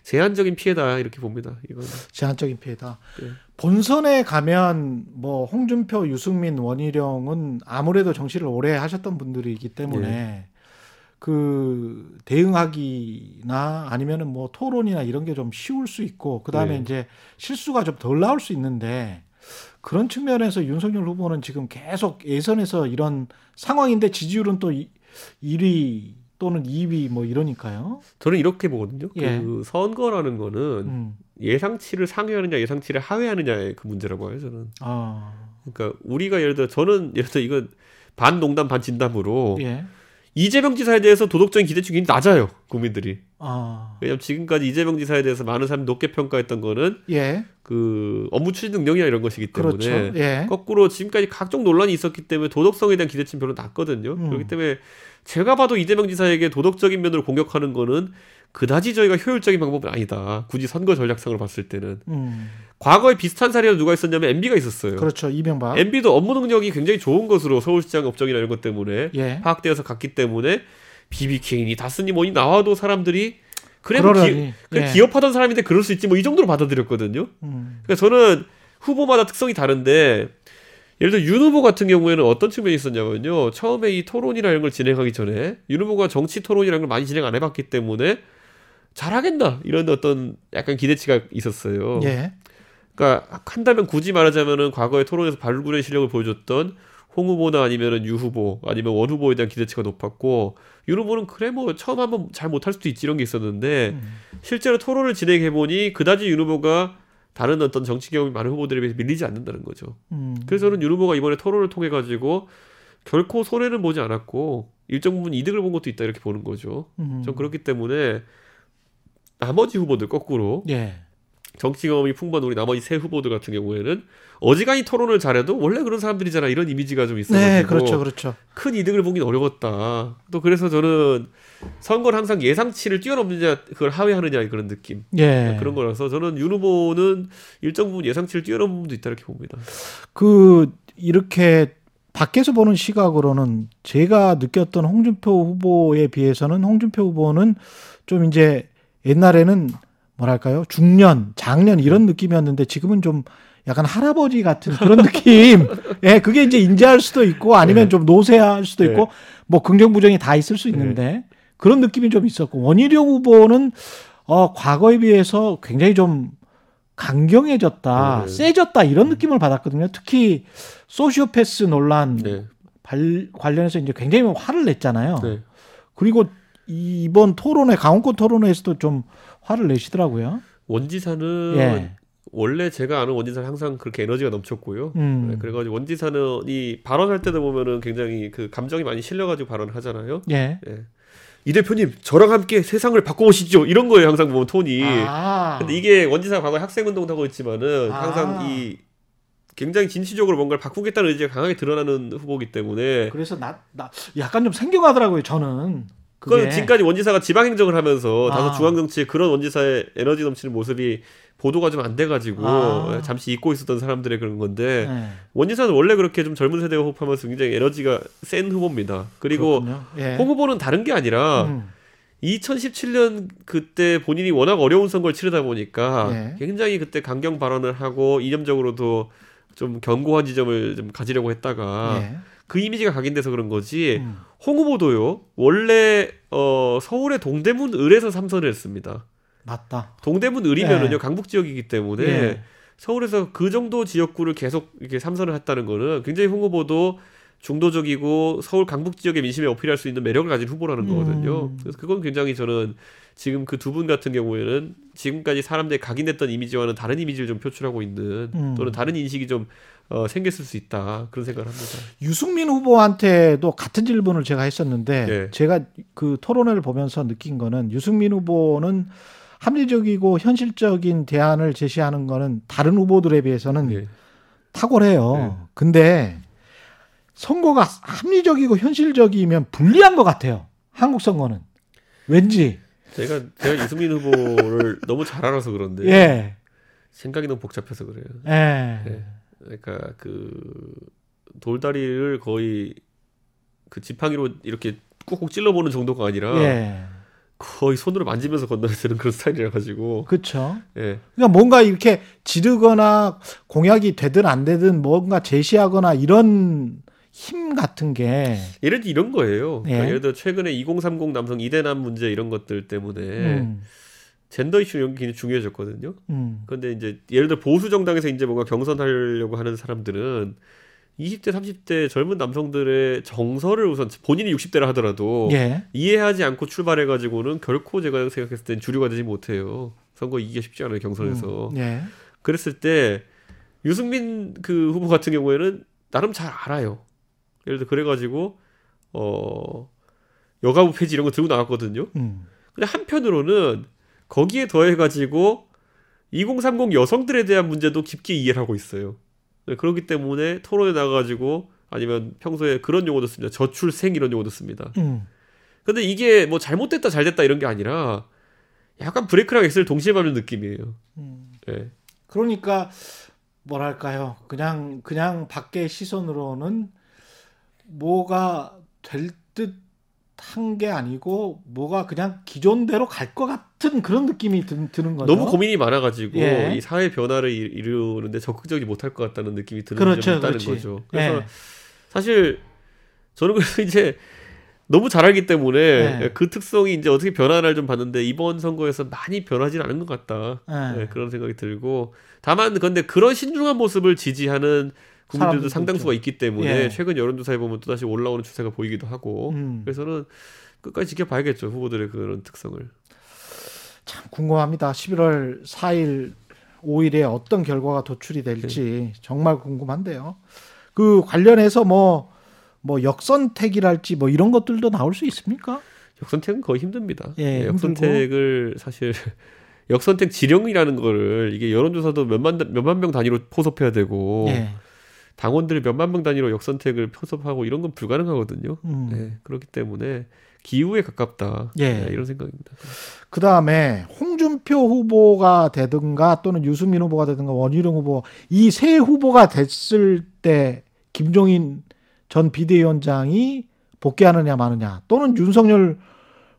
제한적인 피해다 이렇게 봅니다. 이거는 제한적인 피해다. 네. 본선에 가면 뭐 홍준표, 유승민, 원희룡은 아무래도 정치를 오래 하셨던 분들이기 때문에 네. 그 대응하기나 아니면은 뭐 토론이나 이런 게 좀 쉬울 수 있고 그 다음에 네. 이제 실수가 좀 덜 나올 수 있는데 그런 측면에서 윤석열 후보는 지금 계속 예선에서 이런 상황인데 지지율은 또 1위 또는 2위 뭐 이러니까요. 저는 이렇게 보거든요. 예. 그 선거라는 거는 음. 예상치를 상회하느냐 예상치를 하회하느냐의 그 문제라고 해요. 저는 아. 그러니까 우리가 예를 들어 저는 예를 들어 이건 반 농담 반 진담으로 예. 이재명 지사에 대해서 도덕적인 기대치가 굉장히 낮아요 국민들이. 아. 왜냐면 지금까지 이재명 지사에 대해서 많은 사람이 높게 평가했던 거는 예. 그 업무 추진 능력이나 이런 것이기 때문에 그렇죠. 예. 거꾸로 지금까지 각종 논란이 있었기 때문에 도덕성에 대한 기대치는 별로 낮거든요. 음. 그렇기 때문에 제가 봐도 이재명 지사에게 도덕적인 면으로 공격하는 거는 그다지 저희가 효율적인 방법은 아니다. 굳이 선거 전략상으로 봤을 때는 음. 과거에 비슷한 사례가 누가 있었냐면 MB가 있었어요. 그렇죠. 이명박. MB도 업무 능력이 굉장히 좋은 것으로 서울시장 업적이나 이런 것 때문에 예. 파악되어서 갔기 때문에 BBK니 다스니 뭐니 나와도 사람들이 그래 뭐. 기, 그래 예. 기업하던 사람인데 그럴 수 있지 뭐 이 정도로 받아들였거든요. 음. 그러니까 저는 후보마다 특성이 다른데 예를 들어 윤 후보 같은 경우에는 어떤 측면이 있었냐면요. 처음에 이 토론이나 이런 걸 진행하기 전에 윤 후보가 정치 토론이라는 걸 많이 진행 안 해봤기 때문에 잘하겠나 이런 어떤 약간 기대치가 있었어요. 예. 그러니까 한다면 굳이 말하자면은 과거에 토론에서 발굴의 실력을 보여줬던 홍 후보나 아니면은 유 후보 아니면 원 후보에 대한 기대치가 높았고 윤 후보는 그래 뭐 처음 한번 잘 못할 수도 있지 이런 게 있었는데 음. 실제로 토론을 진행해 보니 그다지 윤 후보가 다른 어떤 정치 경험이 많은 후보들에 비해서 밀리지 않는다는 거죠. 음. 그래서 저는 윤 후보가 이번에 토론을 통해 가지고 결코 손해는 보지 않았고 일정 부분 이득을 본 것도 있다 이렇게 보는 거죠. 음. 전 그렇기 때문에 나머지 후보들 거꾸로 예. 정치 경험이 풍부한 우리 나머지 세 후보들 같은 경우에는 어지간히 토론을 잘해도 원래 그런 사람들이잖아 이런 이미지가 좀 있어가지고 네, 그렇죠, 그렇죠. 큰 이득을 보긴 어려웠다. 또 그래서 저는 선거는 항상 예상치를 뛰어넘느냐 그걸 하회하느냐 그런 느낌 예. 그런 거라서 저는 윤 후보는 일정 부분 예상치를 뛰어넘은 부분도 있다 이렇게 봅니다. 그 이렇게 밖에서 보는 시각으로는 제가 느꼈던 홍준표 후보에 비해서는 홍준표 후보는 좀 이제 옛날에는 뭐랄까요 중년, 장년 이런 느낌이었는데 지금은 좀 약간 할아버지 같은 그런 느낌. <laughs> 예, 그게 이제 인지할 수도 있고 아니면 네. 좀 노쇠할 수도 네. 있고 뭐 긍정 부정이 다 있을 수 있는데 그런 느낌이 좀 있었고 원희룡 후보는 어 과거에 비해서 굉장히 좀 강경해졌다, 네. 세졌다 이런 느낌을 받았거든요. 특히 소시오패스 논란 네, 발- 관련해서 이제 굉장히 화를 냈잖아요. 네. 그리고 이- 이번 토론회 강원권 토론회에서도 좀 화를 내시더라고요. 원지사는 예. 원래 제가 아는 원지사는 항상 그렇게 에너지가 넘쳤고요. 음. 네, 그래가지고 원지사는 이 발언할 때도 보면은 굉장히 그 감정이 많이 실려가지고 발언하잖아요. 예. 예. 이 대표님 저랑 함께 세상을 바꿔보시죠 이런 거예요 항상 보면 톤이 아. 근데 이게 원지사 과거에 학생운동도 하고 있지만은 아. 항상 이 굉장히 진취적으로 뭔가를 바꾸겠다는 의지가 강하게 드러나는 후보기 때문에 그래서 나, 나 약간 좀 생겨가더라고요. 저는 그건. 지금까지 원지사가 지방행정을 하면서 다소 아. 중앙정치에 그런 원지사의 에너지 넘치는 모습이 보도가 좀 안 돼가지고 아. 잠시 잊고 있었던 사람들의 그런 건데 네. 원지사는 원래 그렇게 좀 젊은 세대가 호흡하면서 굉장히 에너지가 센 후보입니다. 그리고. 예. 홍 후보는 다른 게 아니라 음. 2017년 그때 본인이 워낙 어려운 선거를 치르다 보니까 예. 굉장히 그때 강경 발언을 하고 이념적으로도 좀 견고한 지점을 좀 가지려고 했다가 예. 그 이미지가 각인돼서 그런 거지 음. 홍 후보도요 원래 어 서울의 동대문 을에서 삼선을 했습니다 맞다. 동대문 을이면은요 예. 강북 지역이기 때문에 예. 서울에서 그 정도 지역구를 계속 이렇게 삼선을 했다는 거는 굉장히 홍 후보도 중도적이고 서울 강북 지역의 민심에 어필할 수 있는 매력을 가진 후보라는 거거든요. 음. 그래서 그건 굉장히 저는 지금 그 두 분 같은 경우에는 지금까지 사람들이 각인됐던 이미지와는 다른 이미지를 좀 표출하고 있는 음. 또는 다른 인식이 좀 어, 생겼을 수 있다 그런 생각을 합니다. 유승민 후보한테도 같은 질문을 제가 했었는데 예. 제가 그 토론회를 보면서 느낀 거는 유승민 후보는 합리적이고 현실적인 대안을 제시하는 거는 다른 후보들에 비해서는 예. 탁월해요. 네. 근데 선거가 합리적이고 현실적이면 불리한 것 같아요. 한국 선거는 왠지 제가 제가 이승민 후보를 <laughs> 너무 잘 알아서 그런데 예, 생각이 너무 복잡해서 그래요. 예, 네. 그러니까 그 돌다리를 거의 그 지팡이로 이렇게 꾹꾹 찔러보는 정도가 아니라 예, 거의 손으로 만지면서 건너는 그런 스타일이라 가지고 그렇죠. 예. 그러니까 뭔가 이렇게 지르거나 공약이 되든 안 되든 뭔가 제시하거나 이런 힘 같은 게 예를 들어 이런 거예요. 그러니까 예. 예를 들어 최근에 2030 남성 이대남 문제 이런 것들 때문에 음, 젠더 이슈 이런 게 굉장히 중요해졌거든요. 음, 그런데 이제 예를 들어 보수 정당에서 이제 뭔가 경선하려고 하는 사람들은 20대 30대 젊은 남성들의 정서를 우선 본인이 60대라 하더라도 예, 이해하지 않고 출발해 가지고는 결코 제가 생각했을 땐 주류가 되지 못해요. 선거 이기가 쉽지 않아요 경선에서. 음, 예, 그랬을 때 유승민 그 후보 같은 경우에는 나름 잘 알아요. 예를 들어 그래가지고 어 여가부 폐지 이런 거 들고 나왔거든요. 음, 근데 한편으로는 거기에 더해가지고 2030 여성들에 대한 문제도 깊게 이해를 하고 있어요. 네, 그렇기 때문에 토론에 나가가지고 아니면 평소에 그런 용어도 씁니다. 저출생 이런 용어도 씁니다. 음, 근데 이게 뭐 잘못됐다 잘됐다 이런 게 아니라 약간 브레이크랑 엑셀 동시에 밟는 느낌이에요. 음. 예. 그러니까 뭐랄까요? 그냥 그냥 밖의 시선으로는 뭐가 될 듯 한 게 아니고 뭐가 그냥 기존대로 갈 것 같은 그런 느낌이 드, 는 거죠. 너무 고민이 많아가지고 예. 이 사회 변화를 이- 이루는데 적극적이지 못할 것 같다는 느낌이 드는 그렇죠, 점이 있다는 그렇지. 거죠. 그래서 예. 사실 저는 그래서 이제 너무 잘 알기 때문에 네. 그 특성이 이제 어떻게 변화를 좀 봤는데 이번 선거에서 많이 변하진 않은 것 같다. 예. 네, 그런 생각이 들고 다만 근데 그런 신중한 모습을 지지하는 국민들도 사람들도 상당수가 있기 때문에 예. 최근 여론조사에 보면 또 다시 올라오는 추세가 보이기도 하고 음. 그래서는 끝까지 지켜봐야겠죠 후보들의 그런 특성을. 참 궁금합니다. 11월 4일, 5일에 어떤 결과가 도출이 될지 네. 정말 궁금한데요. 그 관련해서 뭐, 뭐 역선택이랄지 뭐 이런 것들도 나올 수 있습니까? 역선택은 거의 힘듭니다. 예, 예, 역선택을 사실 <laughs> 역선택 지령이라는 거를 이게 여론조사도 몇만 몇만 명 단위로 포섭해야 되고 예. 당원들 몇만 명 단위로 역선택을 포섭하고 이런 건 불가능하거든요. 음. 네, 그렇기 때문에 기후에 가깝다. 예. 네, 이런 생각입니다. 그 다음에 홍준표 후보가 되든가 또는 유승민 후보가 되든가 원희룡 후보 이 세 후보가 됐을 때 김종인 전 비대위원장이 복귀하느냐 마느냐 또는 윤석열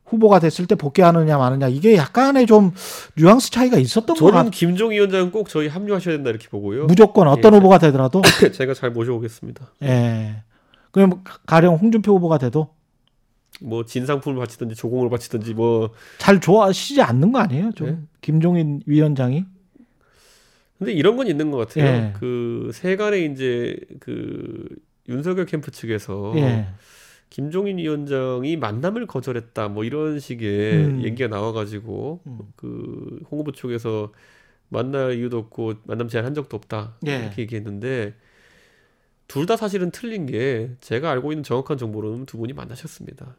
후보가 됐을 때 복귀하느냐 마느냐 이게 약간의 좀 뉘앙스 차이가 있었던 것 저는 같아요. 김종 위원장은 꼭 저희 합류하셔야 된다 이렇게 보고요. 무조건 어떤 예. 후보가 되더라도 <laughs> 제가 잘 모셔오겠습니다. 예. 그럼 가령 홍준표 후보가 돼도 뭐 진상품을 바치든지 조공을 바치든지 뭐 잘 좋아하시지 않는 거 아니에요? 좀 예. 김종인 위원장이 근데 이런 건 있는 것 같아요. 예. 그 세간에 이제 그 윤석열 캠프 측에서 예. 김종인 위원장이 만남을 거절했다 뭐 이런 식의 음. 얘기가 나와가지고 음. 그 홍보부 쪽에서 만날 이유도 없고 만남 제안한 적도 없다 예. 이렇게 얘기했는데 둘 다 사실은 틀린 게 제가 알고 있는 정확한 정보로는 두 분이 만나셨습니다.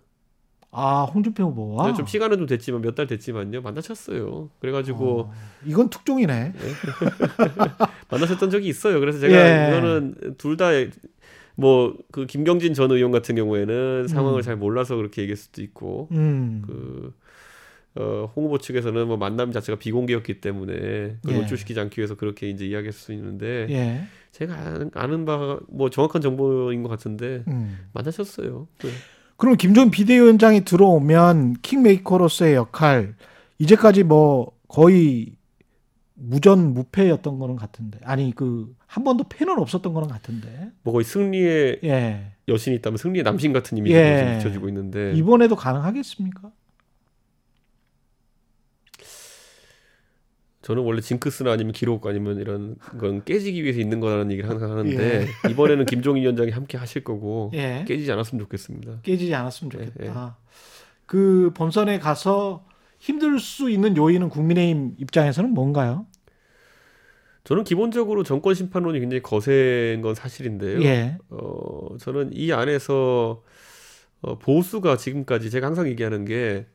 아 홍준표 후보와 근데 좀 시간은 좀 됐지만 몇 달 됐지만요 만나셨어요. 그래가지고 어, 이건 특종이네. <laughs> 만나셨던 적이 있어요. 그래서 제가 예. 이거는 둘 다 뭐 그 김경진 전 의원 같은 경우에는 상황을 음. 잘 몰라서 그렇게 얘기할 수도 있고 음. 그 어, 홍 후보 측에서는 뭐 만남 자체가 비공개였기 때문에 그걸 예. 노출시키지 않기 위해서 그렇게 이제 이야기할 수 있는데 예. 제가 아는, 아는 바가 뭐 정확한 정보인 것 같은데 음. 만나셨어요. 네. 그럼 김종 비대위원장이 들어오면 킹메이커로서의 역할 이제까지 뭐 거의 무전 무패였던 거는 같은데 아니 그 한 번도 패는 없었던 거는 같은데 뭐 거의 승리의 예 여신이 있다면 승리의 남신 같은 이미지가 예. 비춰지고 있는데 이번에도 가능하겠습니까? 저는 원래 징크스나 아니면 기록 아니면 이런 건 깨지기 위해서 있는 거라는 얘기를 항상 하는데 이번에는 김종인 위원장이 함께 하실 거고 예 깨지지 않았으면 좋겠습니다. 깨지지 않았으면 예, 좋겠다. 그 본선에 가서 힘들 수 있는 요인은 국민의힘 입장에서는 뭔가요? 저는 기본적으로 정권 심판론이 굉장히 거센 건 사실인데요. 예. 어, 저는 이 안에서 어, 보수가 지금까지 제가 항상 얘기하는 게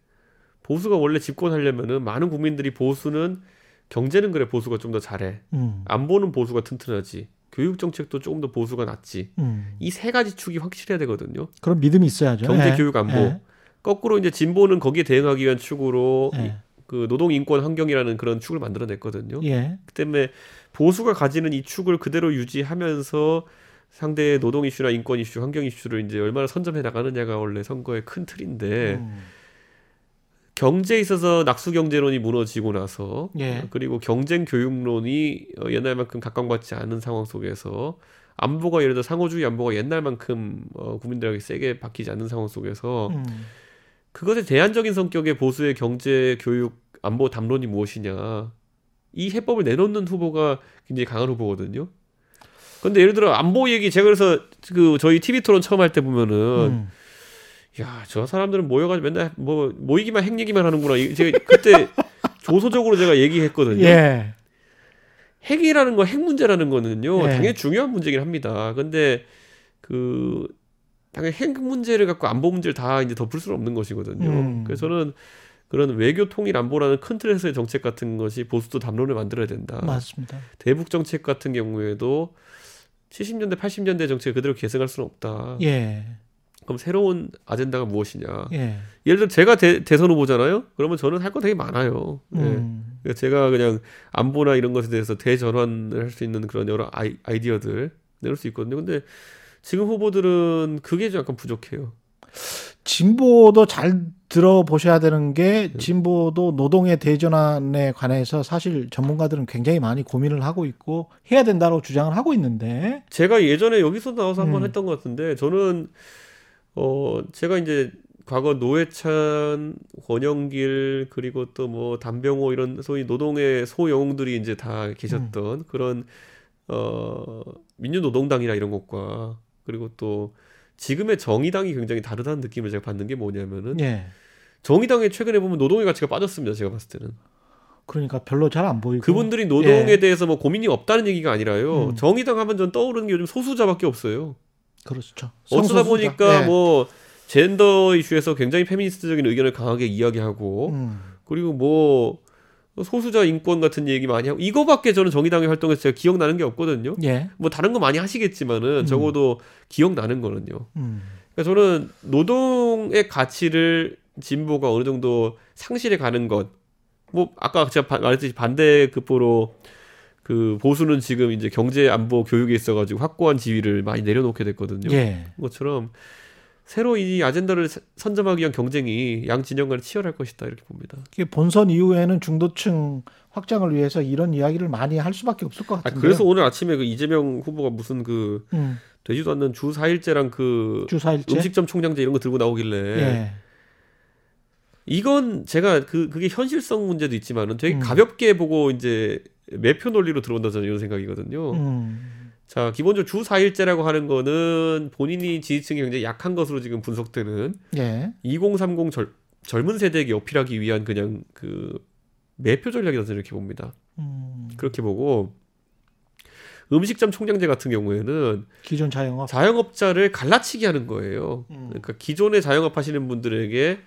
보수가 원래 집권하려면은 많은 국민들이 보수는 경제는 그래 보수가 좀 더 잘해. 음. 안보는 보수가 튼튼하지. 교육 정책도 조금 더 보수가 낫지. 음. 이세 가지 축이 확실해야 되거든요. 그런 믿음이 있어야죠. 경제, 예. 교육, 안보. 예. 거꾸로 이제 진보는 거기에 대응하기 위한 축으로 이- 예. 그 노동 인권 환경이라는 그런 축을 만들어냈거든요. 예. 그 때문에 보수가 가지는 이 축을 그대로 유지하면서 상대의 노동 이슈나 인권 이슈, 환경 이슈를 이제 얼마나 선점해 나가느냐가 원래 선거의 큰 틀인데 음. 경제에 있어서 낙수 경제론이 무너지고 나서 예. 그리고 경쟁 교육론이 어, 옛날만큼 각광받지 않은 상황 속에서 안보가 예를 들어 상호주의 안보가 옛날만큼 어, 국민들에게 세게 바뀌지 않는 상황 속에서 음. 그것의 대안적인 성격의 보수의 경제, 교육, 안보 담론이 무엇이냐. 이 해법을 내놓는 후보가 굉장히 강한 후보거든요. 근데 예를 들어 안보 얘기 제가 그래서 그 저희 TV 토론 처음 할 때 보면은 음. 야, 저 사람들은 모여가지고 맨날 뭐 모이기만 핵 얘기만 하는구나. 이- 제가 그때 <laughs> 조소적으로 제가 얘기했거든요. 예. 핵이라는 거, 핵 문제라는 거는요, 예. 당연히 중요한 문제긴 합니다. 근데 그 당연히 핵 문제를 갖고 안보 문제를 다 이제 덮을 수는 없는 것이거든요. 음. 그래서 저는 그런 외교 통일 안보라는 큰 틀에서의 정책 같은 것이 보수도 담론을 만들어야 된다. 맞습니다. 대북 정책 같은 경우에도 70년대, 80년대 정책 그대로 계승할 수는 없다. 예. 그럼 새로운 아젠다가 무엇이냐? 예. 예를 들어 제가 대, 선 후보잖아요. 그러면 저는 할 거 되게 많아요. 예. 음. 그러니까 제가 그냥 안보나 이런 것에 대해서 대전환을 할 수 있는 그런 여러 아이, 아이디어들 내놓을 수 있거든요. 근데 지금 후보들은 그게 좀 약간 부족해요. 진보도 잘 들어보셔야 되는 게 네. 진보도 노동의 대전환에 관해서 사실 전문가들은 굉장히 많이 고민을 하고 있고 해야 된다고 주장을 하고 있는데 제가 예전에 여기서 나와서 한번 음. 했던 것 같은데 저는 어 제가 이제 과거 노회찬, 권영길 그리고 또 뭐 담병호 이런 소위 노동의 소영웅들이 이제 다 계셨던 음. 그런 어 민주노동당이나 이런 것과 그리고 또 지금의 정의당이 굉장히 다르다는 느낌을 제가 받는 게 뭐냐면은 예. 정의당에 최근에 보면 노동의 가치가 빠졌습니다. 제가 봤을 때는 그러니까 별로 잘 안 보이고 그분들이 노동에 예. 대해서 뭐 고민이 없다는 얘기가 아니라요. 음. 정의당 하면 전 떠오르는 게 요즘 소수자밖에 없어요. 그렇죠. 어쩌다 성소수자. 보니까 예. 뭐 젠더 이슈에서 굉장히 페미니스트적인 의견을 강하게 이야기하고 음. 그리고 뭐 소수자 인권 같은 얘기 많이 하고 이거밖에 저는 정의당의 활동에서 제가 기억나는 게 없거든요. 예. 뭐 다른 거 많이 하시겠지만은 음. 적어도 기억나는 거는요. 음. 그러니까 저는 노동의 가치를 진보가 어느 정도 상실해 가는 것. 뭐 아까 제가 바- 말했듯이 반대 급부로 그 보수는 지금 이제 경제 안보 교육에 있어가지고 확고한 지위를 많이 내려놓게 됐거든요. 예. 것처럼 새로 이 아젠다를 서- 선점하기 위한 경쟁이 양 진영 간에 치열할 것이다 이렇게 봅니다. 이게 본선 이후에는 중도층 확장을 위해서 이런 이야기를 많이 할 수밖에 없을 것 아, 같은데. 그래서 오늘 아침에 그 이재명 후보가 무슨 그 음. 되지도 않는 주 4일제랑 그 주사일제. 음식점 총량제 이런 거 들고 나오길래 예. 이건 제가 그 그게 현실성 문제도 있지만은 되게 음. 가볍게 보고 이제 매표 논리로 들어온다 저는 이런 생각이거든요. 음. 자 기본적으로 주 4일제라고 하는 거는 본인이 지지층이 굉장히 약한 것으로 지금 분석되는 예. 2030 젊, 젊은 세대에게 어필하기 위한 그냥 그 매표 전략이다 이렇게 봅니다. 음. 그렇게 보고 음식점 총량제 같은 경우에는 기존 자영업. 자영업자를 갈라치기 하는 거예요. 음. 그러니까 기존에 자영업 하시는 분들에게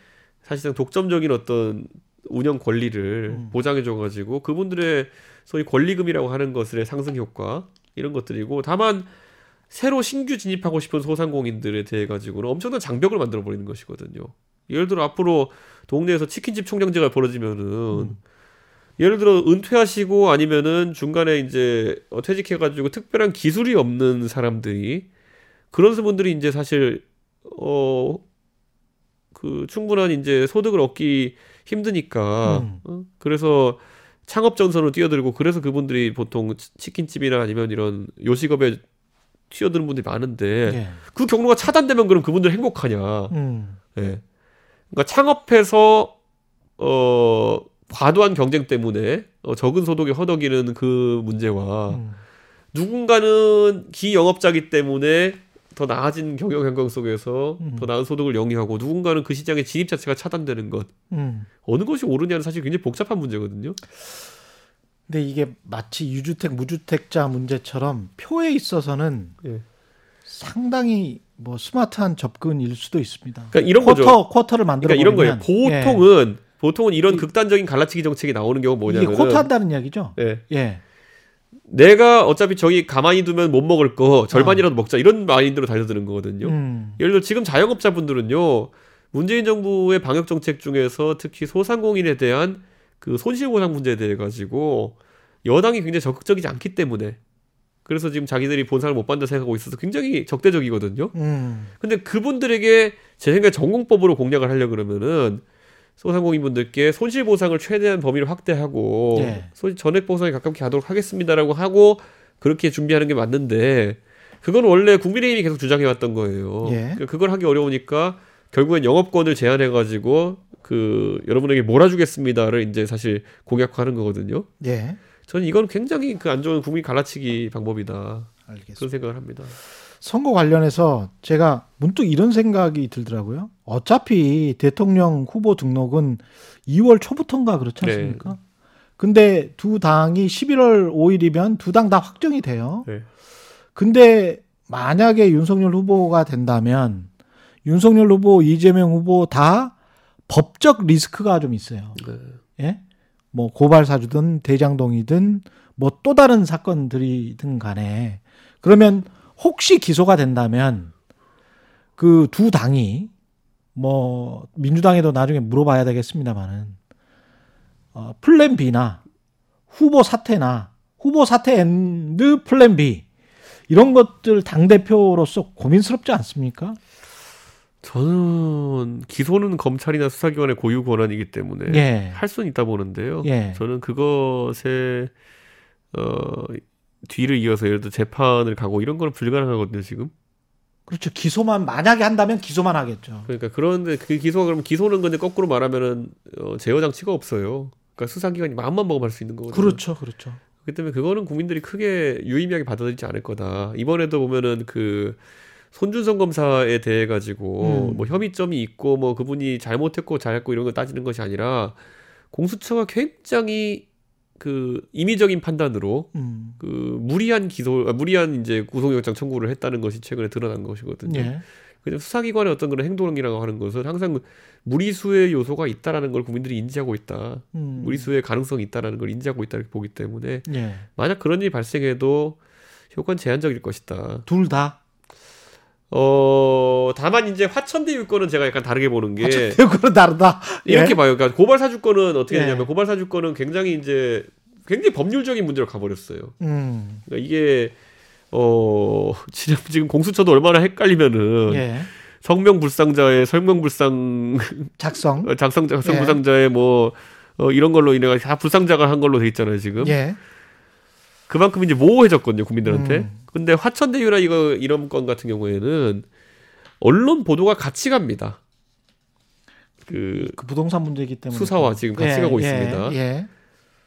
사실상 독점적인 어떤 운영 권리를 음. 보장해 줘 가지고 그분들의 소위 권리금이라고 하는 것의 상승 효과 이런 것들이고 다만 새로 신규 진입하고 싶은 소상공인들에 대해 가지고는 엄청난 장벽을 만들어 버리는 것이거든요. 예를 들어 앞으로 동네에서 치킨집 총량제가 벌어지면은 음. 예를 들어 은퇴하시고 아니면은 중간에 이제 어, 퇴직해 가지고 특별한 기술이 없는 사람들이 그런 분들이 이제 사실 어 그 충분한 이제 소득을 얻기 힘드니까 음. 어? 그래서 창업 전선으로 뛰어들고 그래서 그분들이 보통 치- 치킨집이나 아니면 이런 요식업에 뛰어드는 분들이 많은데 예. 그 경로가 차단되면 그럼 그분들 행복하냐? 음. 예. 그러니까 창업해서 어 과도한 경쟁 때문에 어, 적은 소득에 허덕이는 그 문제와 음. 누군가는 기영업자기 때문에 더 나아진 경영 환경 속에서 음. 더 나은 소득을 영위하고 누군가는 그 시장의 진입 자체가 차단되는 것 음. 어느 것이 옳으냐는 사실 굉장히 복잡한 문제거든요. 근데 이게 마치 유주택 무주택자 문제처럼 표에 있어서는 예. 상당히 뭐 스마트한 접근일 수도 있습니다. 그러니까 이런 쿼터 거죠. 쿼터를 만들어 그러니까 이런 거예요. 보통은 보통은 이런 이- 극단적인 갈라치기 정책이 나오는 예. 이게 뭐냐면 쿼터 한다는 이야기죠. 예. 예. 내가 어차피 저기 가만히 두면 못 먹을 거 절반이라도 먹자 이런 마인드로 달려드는 거거든요. 음. 예를 들어 지금 자영업자분들은요 문재인 정부의 방역 정책 중에서 특히 소상공인에 대한 그 손실보상 문제에 대해 가지고 여당이 굉장히 적극적이지 않기 때문에 그래서 지금 자기들이 본상을 못 받는다 생각하고 있어서 굉장히 적대적이거든요. 음. 근데 그분들에게 제 생각에 전공법으로 공략을 하려 그러면은 소상공인분들께 손실 보상을 최대한 범위를 확대하고 예. 소 전액 보상에 가깝게 가도록 하겠습니다라고 하고 그렇게 준비하는 게 맞는데 그건 원래 국민의힘이 계속 주장해왔던 거예요. 예. 그러니까 그걸 하기 어려우니까 결국엔 영업권을 제한해가지고 그 여러분에게 몰아주겠습니다를 이제 사실 공약화하는 거거든요. 예. 저는 이건 굉장히 그 안 좋은 국민 갈라치기 방법이다 알겠습니다. 그런 생각을 합니다. 선거 관련해서 제가 문득 이런 생각이 들더라고요. 어차피 대통령 후보 등록은 2월 초부터인가 그렇지 네. 않습니까? 근데 두 당이 11월 5일이면 두 당 다 확정이 돼요. 네. 근데 만약에 윤석열 후보가 된다면 윤석열 후보, 이재명 후보 다 법적 리스크가 좀 있어요. 네. 예? 뭐 고발 사주든 대장동이든 뭐 또 다른 사건들이든 간에 그러면 혹시 기소가 된다면 그 두 당이 뭐 민주당에도 나중에 물어봐야 되겠습니다만은 어, 플랜 B나 후보 사퇴나 후보 사퇴 and 플랜 B 이런 것들 당 대표로서 고민스럽지 않습니까? 저는 기소는 검찰이나 수사기관의 고유 권한이기 때문에 예. 할 수는 있다 보는데요. 예. 저는 그것에 어 뒤를 이어서 예를 들어 재판을 가고 이런 거는 불가능하거든요 지금. 그렇죠. 기소만 만약에 한다면 기소만 하겠죠. 그러니까 그런데 그 기소가 그러면 기소는 근데 거꾸로 말하면은 어, 제어 장치가 없어요. 그러니까 수사기관이 마음만 먹으면 할 수 있는 거거든요. 그렇죠. 그렇죠. 그렇기 때문에 그거는 국민들이 크게 유의미하게 받아들이지 않을 거다. 이번에도 보면은 그 손준성 검사에 대해 가지고 음. 뭐 혐의점이 있고 뭐 그분이 잘못했고 잘했고 이런 걸 따지는 것이 아니라 공수처가 굉장히 그 임의적인 판단으로 음. 그 무리한 기소, 아, 무리한 이제 구속영장 청구를 했다는 것이 최근에 드러난 것이거든요. 예. 그냥 수사기관의 어떤 그런 행동이라고 하는 것은 항상 무리수의 요소가 있다라는 걸 국민들이 인지하고 있다. 음. 무리수의 가능성이 있다라는 걸 인지하고 있다 이렇게 보기 때문에 예. 만약 그런 일이 발생해도 효과는 제한적일 것이다. 둘 다. 어 다만 이제 화천대 유권은 제가 약간 다르게 보는 게 대구는 다르다. <laughs> 이렇게 예. 봐요. 그러니까 고발 사주권은 어떻게 예. 되냐면 고발 사주권은 굉장히 이제 굉장히 법률적인 문제로 가버렸어요. 음. 그러니까 이게 어 <laughs> 지금 지금 공수처도 얼마나 헷갈리면은 예. 성명 불상자의 설명 불상 <laughs> 작성. 어, 작성 작성 예. 불상자의 뭐 어, 이런 걸로 인해 가지고 다 불상자가 한 걸로 돼 있잖아요 지금. 예. 그만큼 이제 모호해졌거든요 국민들한테. 음. 근데 화천대유나 이거 이런 건 같은 경우에는 언론 보도가 같이 갑니다. 그 그 부동산 문제이기 때문에 수사와 지금 같이 가고 있습니다. 예.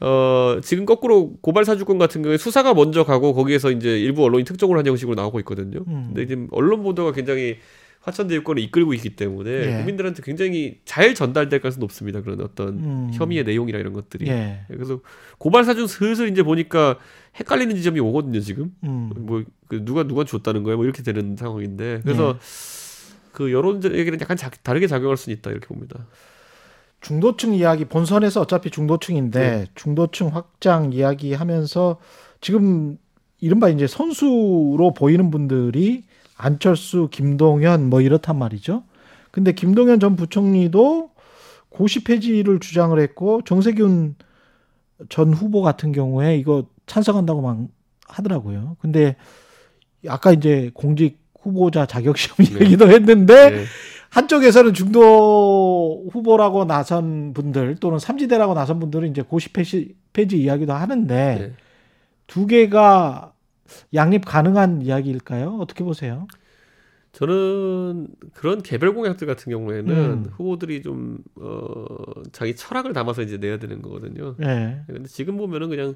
어, 지금 거꾸로 고발 사주권 같은 경우에 수사가 먼저 가고 거기에서 이제 일부 언론이 특종을 한 형식으로 나오고 있거든요. 음. 근데 지금 언론 보도가 굉장히 화천대 유권을 이끌고 있기 때문에 예. 국민들한테 굉장히 잘 전달될 가능성이 높습니다. 그런 어떤 음. 혐의의 내용이나 이런 것들이. 예. 그래서 고발 사주 슬슬 이제 보니까 헷갈리는 지점이 오거든요. 지금 음. 뭐그 누가 누가 줬다는 거예요? 뭐 이렇게 되는 상황인데 그래서 그 여론 얘기는 약간 자- 다르게 작용할 수는 있다 이렇게 봅니다. 중도층 이야기 본선에서 어차피 중도층인데 네. 중도층 확장 이야기하면서 지금 이른바 이제 선수로 보이는 분들이 안철수, 김동연 뭐 이렇단 말이죠. 근데 김동연 전 부총리도 고시 폐지를 주장을 했고 정세균 전 후보 같은 경우에 이거 찬성한다고 막 하더라고요. 근데 아까 이제 공직 후보자 자격 시험 네. 얘기도 했는데 네. 한쪽에서는 중도 후보라고 나선 분들 또는 삼지대라고 나선 분들은 이제 고시 폐지, 폐지 이야기도 하는데 네. 두 개가 양립 가능한 이야기일까요? 어떻게 보세요? 저는 그런 개별 공약들 같은 경우에는 음. 후보들이 좀 어, 자기 철학을 담아서 이제 내야 되는 거거든요. 예. 근데 지금 보면은 그냥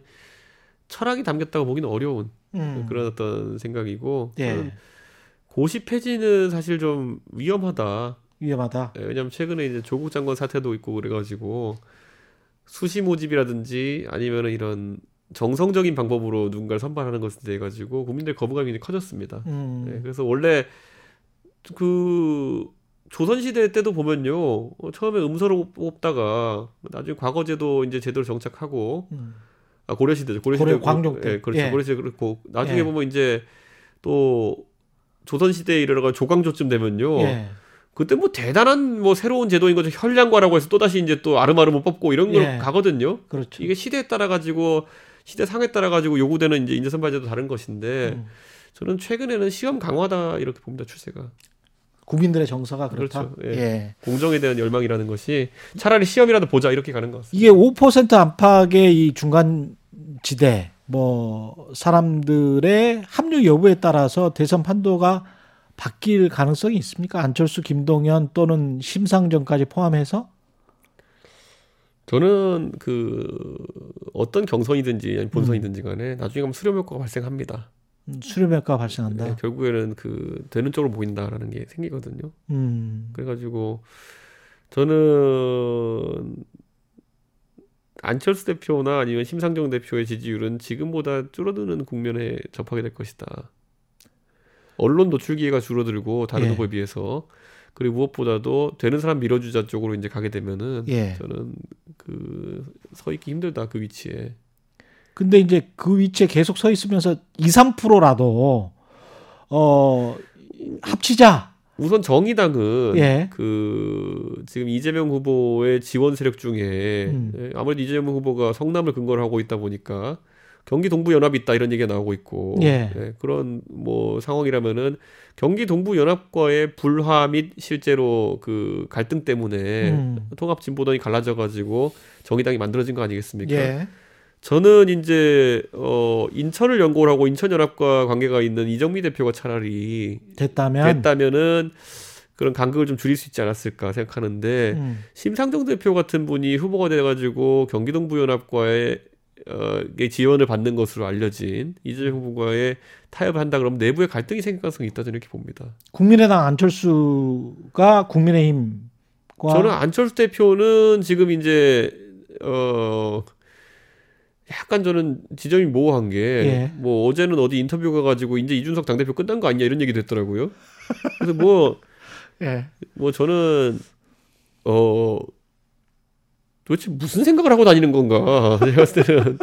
철학이 담겼다고 보기는 어려운 음. 그런 어떤 생각이고 저는 예. 고시 폐지는 사실 좀 위험하다. 위험하다. 예, 왜냐하면 최근에 이제 조국 장관 사태도 있고 그래가지고 수시 모집이라든지 아니면은 이런 정성적인 방법으로 누군가를 선발하는 것에 대해 가지고 국민들 거부감이 굉장히 커졌습니다. 음. 예, 그래서 원래 그 조선시대 때도 보면요 어, 처음에 음서로 뽑다가 나중에 과거제도 이제 제대로 정착하고 음. 아 고려시대죠 고려시대 고려 광종 때. 예, 그렇죠 예. 고려시대 그렇고 나중에 예. 보면 이제 또 조선시대에 이르러가 조광조쯤 되면요 예. 그때 뭐 대단한 뭐 새로운 제도인 거죠 현량과라고 해서 또 다시 이제 또 아르마르 못 뽑고 이런 걸 예. 가거든요 그렇죠. 이게 시대에 따라 가지고 시대 상에 따라 가지고 요구되는 이제 인재 선발제도 다른 것인데 음. 저는 최근에는 시험 강화다 이렇게 봅니다 추세가 국민들의 정서가 그렇다. 그렇죠. 예. 예. 공정에 대한 열망이라는 것이 차라리 시험이라도 보자 이렇게 가는 것 같습니다. 이게 5% 안팎의 이 중간 지대 뭐 사람들의 합류 여부에 따라서 대선 판도가 바뀔 가능성이 있습니까? 안철수, 김동연 또는 심상정까지 포함해서 저는 그 어떤 경선이든지 아니면 본선이든지 음. 간에 나중에 가면 수렴 효과가 발생합니다. 수렴 효과가 발생한다. 네, 결국에는 그 되는 쪽으로 보인다라는 게 생기거든요. 음, 그래가지고 저는 안철수 대표나 아니면 심상정 대표의 지지율은 지금보다 줄어드는 국면에 접하게 될 것이다. 언론 노출 기회가 줄어들고 다른 예. 후보에 비해서 그리고 무엇보다도 되는 사람 밀어주자 쪽으로 이제 가게 되면은 예. 저는 그 서 있기 힘들다 그 위치에. 근데 이제 그 위치에 계속 서 있으면서 2, 3%라도 어 합치자 우선 정의당은 예. 그 지금 이재명 후보의 지원 세력 중에 음. 예, 아무래도 이재명 후보가 성남을 근거로 하고 있다 보니까 경기 동부 연합이 있다 이런 얘기가 나오고 있고 예. 그런 뭐 상황이라면은 경기 동부 연합과의 불화 및 실제로 그 갈등 때문에 음. 통합 진보당이 갈라져 가지고 정의당이 만들어진 거 아니겠습니까? 예. 저는 이제 어 인천을 연고를 하고 인천 연합과 관계가 있는 이정미 대표가 차라리 됐다면 됐다면은 그런 간극을 좀 줄일 수 있지 않았을까 생각하는데 음. 심상정 대표 같은 분이 후보가 돼가지고 경기동부연합과의 어, 의 지원을 받는 것으로 알려진 이재명 후보와의 타협을 한다 그러면 내부의 갈등이 생길 가능성이 있다 저는 이렇게 봅니다. 국민의당 안철수가 국민의힘과 저는 안철수 대표는 지금 이제 어 약간 저는 지점이 모호한 게뭐 예. 어제는 어디 인터뷰 가가지고 이제 이준석 당대표 끝난 거 아니냐 이런 얘기 됐더라고요. 그래서 뭐 <laughs> 예. 뭐 저는 어 도대체 무슨 생각을 하고 다니는 건가 <laughs> 제가 봤을 때는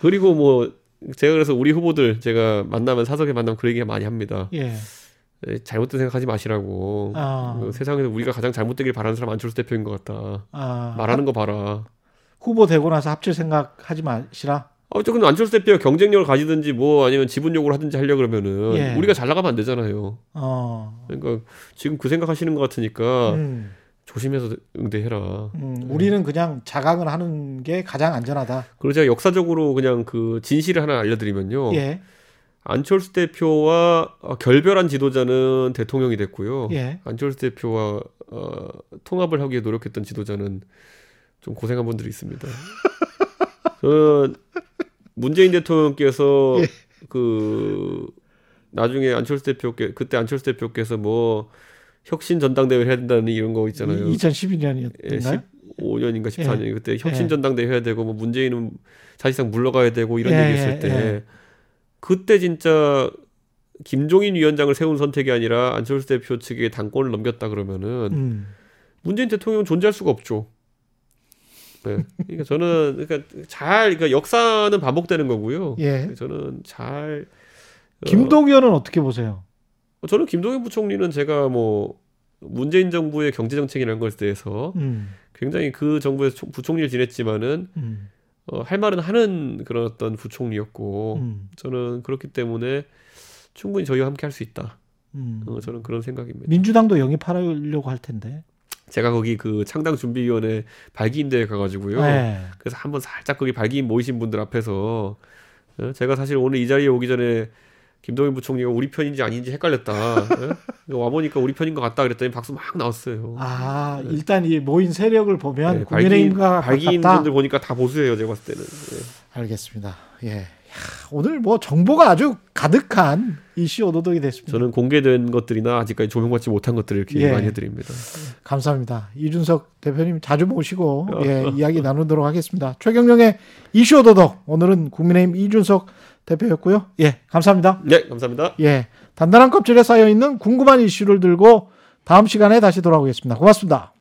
그리고 뭐 제가 그래서 우리 후보들 제가 만나면 사석에 만나면 그 얘기 많이 합니다. 예. 에, 잘못된 생각하지 마시라고. 아. 그 세상에서 우리가 가장 잘못되길 바라는 사람 안철수 대표인 것 같다. 아, 말하는 거 봐라. 후보 되고 나서 합칠 생각하지 마시라. 어쨌든 안철수 대표가 경쟁력을 가지든지 뭐 아니면 지분 요구를 하든지 하려 그러면은 예. 우리가 잘 나가면 안 되잖아요. 어. 그러니까 지금 그 생각하시는 것 같으니까 음, 조심해서 응대해라. 음, 우리는 그냥 자각을 하는 게 가장 안전하다. 그리고 제가 역사적으로 그냥 그 진실을 하나 알려드리면요. 예. 안철수 대표와 어, 결별한 지도자는 대통령이 됐고요. 예. 안철수 대표와 어, 통합을 하기 위해 노력했던 지도자는 좀 고생한 분들이 있습니다. <laughs> 저는 문재인 대통령께서 예. 그 나중에 안철수 대표께 그때 안철수 대표께서 뭐 혁신 전당대회 해야 된다는 이런 거 있잖아요. 2012년이었나요? 15년인가 14년 예. 그때 혁신 예. 전당대회 해야 되고 뭐 문재인은 사실상 물러가야 되고 이런 예, 얘기했을 예, 때 예. 그때 진짜 김종인 위원장을 세운 선택이 아니라 안철수 대표 측에 당권을 넘겼다 그러면은 음. 문재인 대통령은 존재할 수가 없죠. 네. 그러니까 저는 그러니까 잘 그러니까 역사는 반복되는 거고요. 예. 저는 잘 어, 김동연은 어떻게 보세요? 저는 김동연 부총리는 제가 뭐 문재인 정부의 경제 정책이라는 것에 대해서 음. 굉장히 그 정부에서 총- 부총리를 지냈지만은 음. 어, 할 말은 하는 그런 어떤 부총리였고 음. 저는 그렇기 때문에 충분히 저희와 함께 할 수 있다. 음. 어, 저는 그런 생각입니다. 민주당도 영입하려고 할 텐데. 제가 거기 그 창당 준비위원회 발기인 대회 가가지고요. 네. 그래서 한번 살짝 거기 발기인 모이신 분들 앞에서 어, 제가 사실 오늘 이 자리에 오기 전에 김동연 부총리가 우리 편인지 아닌지 헷갈렸다. 어? 와 보니까 우리 편인 것 같다 그랬더니 박수 막 나왔어요. 아, 일단 이 모인 세력을 보면 네, 국민의힘과 발기인 가깝다. 분들 보니까 다 보수예요. 제가 봤을 때는. 네. 알겠습니다. 예. 야, 오늘 뭐 정보가 아주 가득한 이슈 오도독이 됐습니다. 저는 공개된 것들이나 아직까지 조명받지 못한 것들을 이렇게 예. 많이 해드립니다. 감사합니다. 이준석 대표님 자주 모시고 예, <laughs> 이야기 나누도록 하겠습니다. 최경영의 이슈 오도독 오늘은 국민의힘 이준석 대표였고요. 예, 감사합니다. 네, 감사합니다. 예, 단단한 껍질에 쌓여 있는 궁금한 이슈를 들고 다음 시간에 다시 돌아오겠습니다. 고맙습니다.